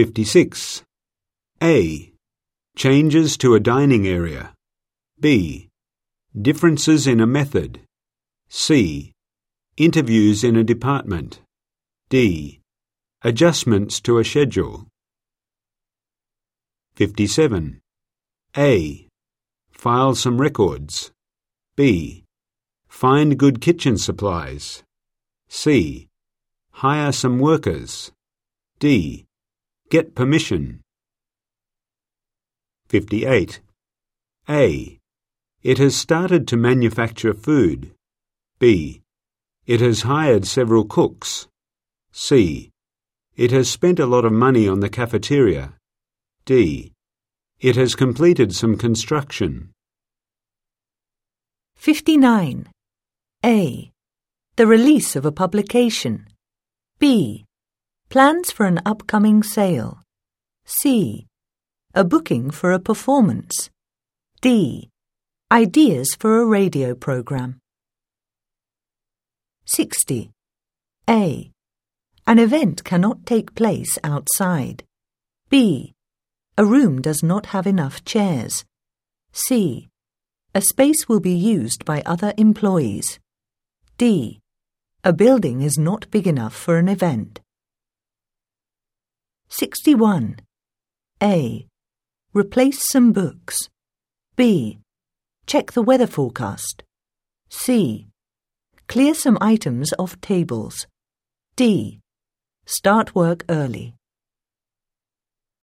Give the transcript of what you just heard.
56. A. Changes to a dining area. B. Differences in a method. C. Interviews in a department. D. Adjustments to a schedule. 57. A. File some records. B. Find good kitchen supplies. C. Hire some workers. D. Get permission. 58. A. It has started to manufacture food. B. It has hired several cooks. C. It has spent a lot of money on the cafeteria. D. It has completed some construction. 59. A. The release of a publication. B. Plans for an upcoming sale. C. A booking for a performance. D. Ideas for a radio program. 60. A. An event cannot take place outside. B. A room does not have enough chairs. C. A space will be used by other employees. D. A building is not big enough for an event. 61. A. Replace some books. B. Check the weather forecast. C. Clear some items off tables. D. Start work early.